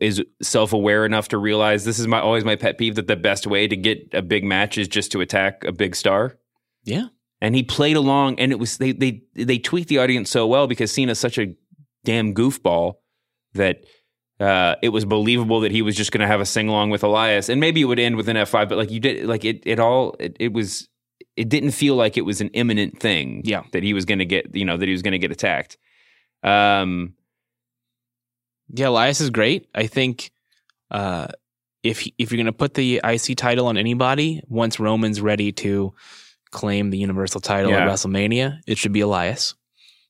is self aware enough to realize this is my always my pet peeve that the best way to get a big match is just to attack a big star. Yeah. And he played along, and it was they they they tweaked the audience so well because Cena's such a damn goofball that uh, it was believable that he was just going to have a sing along with Elias, and maybe it would end with an F five. But like you did, like it it all it, it was it didn't feel like it was an imminent thing. Yeah. that he was going to get you know that he was going to get attacked. Um, Yeah, Elias is great. I think uh, if he- if you're going to put the IC title on anybody, once Roman's ready to claim the Universal title Yeah. at WrestleMania, it should be Elias.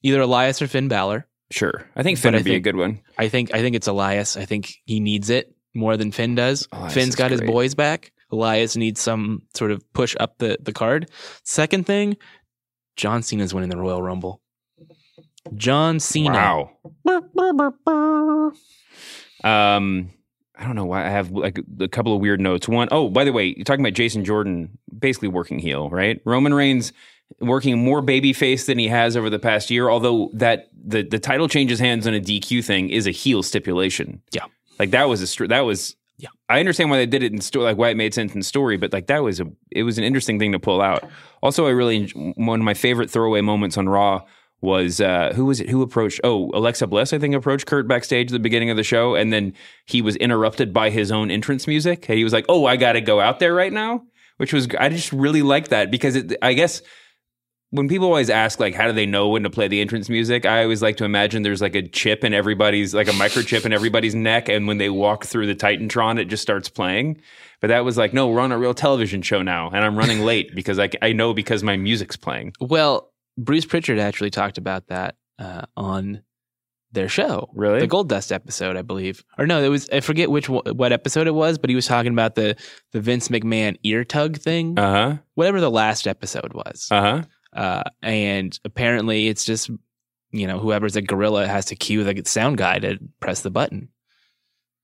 Either Elias or Finn Balor. sure, I think Finn I would be a good one. I think I think it's Elias. I think he needs it more than Finn does. Finn's got his boys back. Elias needs some sort of push up the, the card. Second thing, John Cena's winning the Royal Rumble. John Cena. Wow. Um, I don't know why I have like a couple of weird notes. One, oh, by the way, you're talking about Jason Jordan, basically working heel, right? Roman Reigns working more babyface than he has over the past year. Although that the the title changes hands on a DQ thing is a heel stipulation. Yeah. like that was a that was. Yeah. I understand why they did it in story, like why it made sense in story, but like that was a it was an interesting thing to pull out. Also, I really one of my favorite throwaway moments on Raw was uh, who was it who approached oh Alexa Bliss I think approached Kurt backstage at the beginning of the show and then he was interrupted by his own entrance music and he was like oh I got to go out there right now which was I just really like that because it, I guess when people always ask like how do they know when to play the entrance music I always like to imagine there's like a chip in everybody's like a microchip in everybody's neck and when they walk through the Titantron it just starts playing But that was like, no, we're on a real television show now, and I'm running late because I, I know because my music's playing. Well, Bruce Pritchard actually talked about that uh, on their show. Really? The Goldust episode, I believe. Or no, it was I forget which what episode it was, but he was talking about the the Vince McMahon ear tug thing. Uh huh. whatever the last episode was. Uh huh. Uh, and apparently it's just you know whoever's a gorilla has to cue the sound guy to press the button.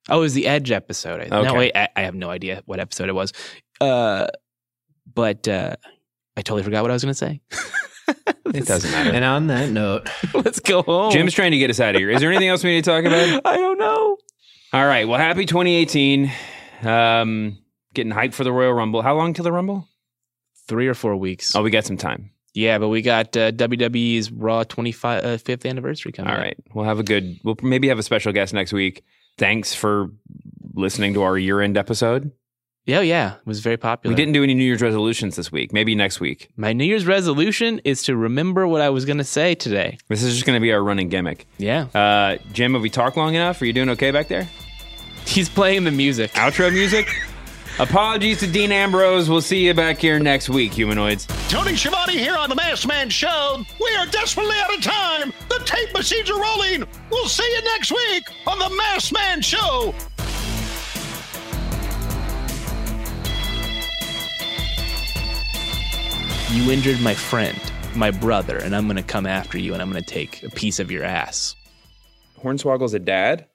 Oh, it was the Edge episode. I- No, wait, I, I have no idea what episode it was. Uh, but uh, I totally forgot what I was going to say. It doesn't matter. And on that note, Let's go home. Jim's trying to get us out of here. Is there anything else we need to talk about? I don't know. All right. Well, happy 2018. Um, getting hyped for the Royal Rumble. How long till the Rumble? Three or four weeks. Oh, we got some time. Yeah, but we got uh, WWE's Raw 25 uh, 5th anniversary coming. All up. right. We'll have a good. We'll maybe have a special guest next week. Thanks for listening to our year-end episode. Yeah, yeah, it was very popular. We didn't do any New Year's resolutions this week. Maybe next week. My New Year's resolution is to remember what I was going to say today. This is just going to be our running gimmick. Yeah. Uh, Jim, have we talked long enough? Are you doing okay back there? He's playing the music. Outro music. Apologies to Dean Ambrose. We'll see you back here next week, humanoids. Tony Schiavone here on the Masked Man Show. We are desperately out of time. The tape machines are rolling. We'll see you next week on the Masked Man Show. You injured my friend, my brother, and I'm going to come after you and I'm going to take a piece of your ass. Hornswoggle's a dad?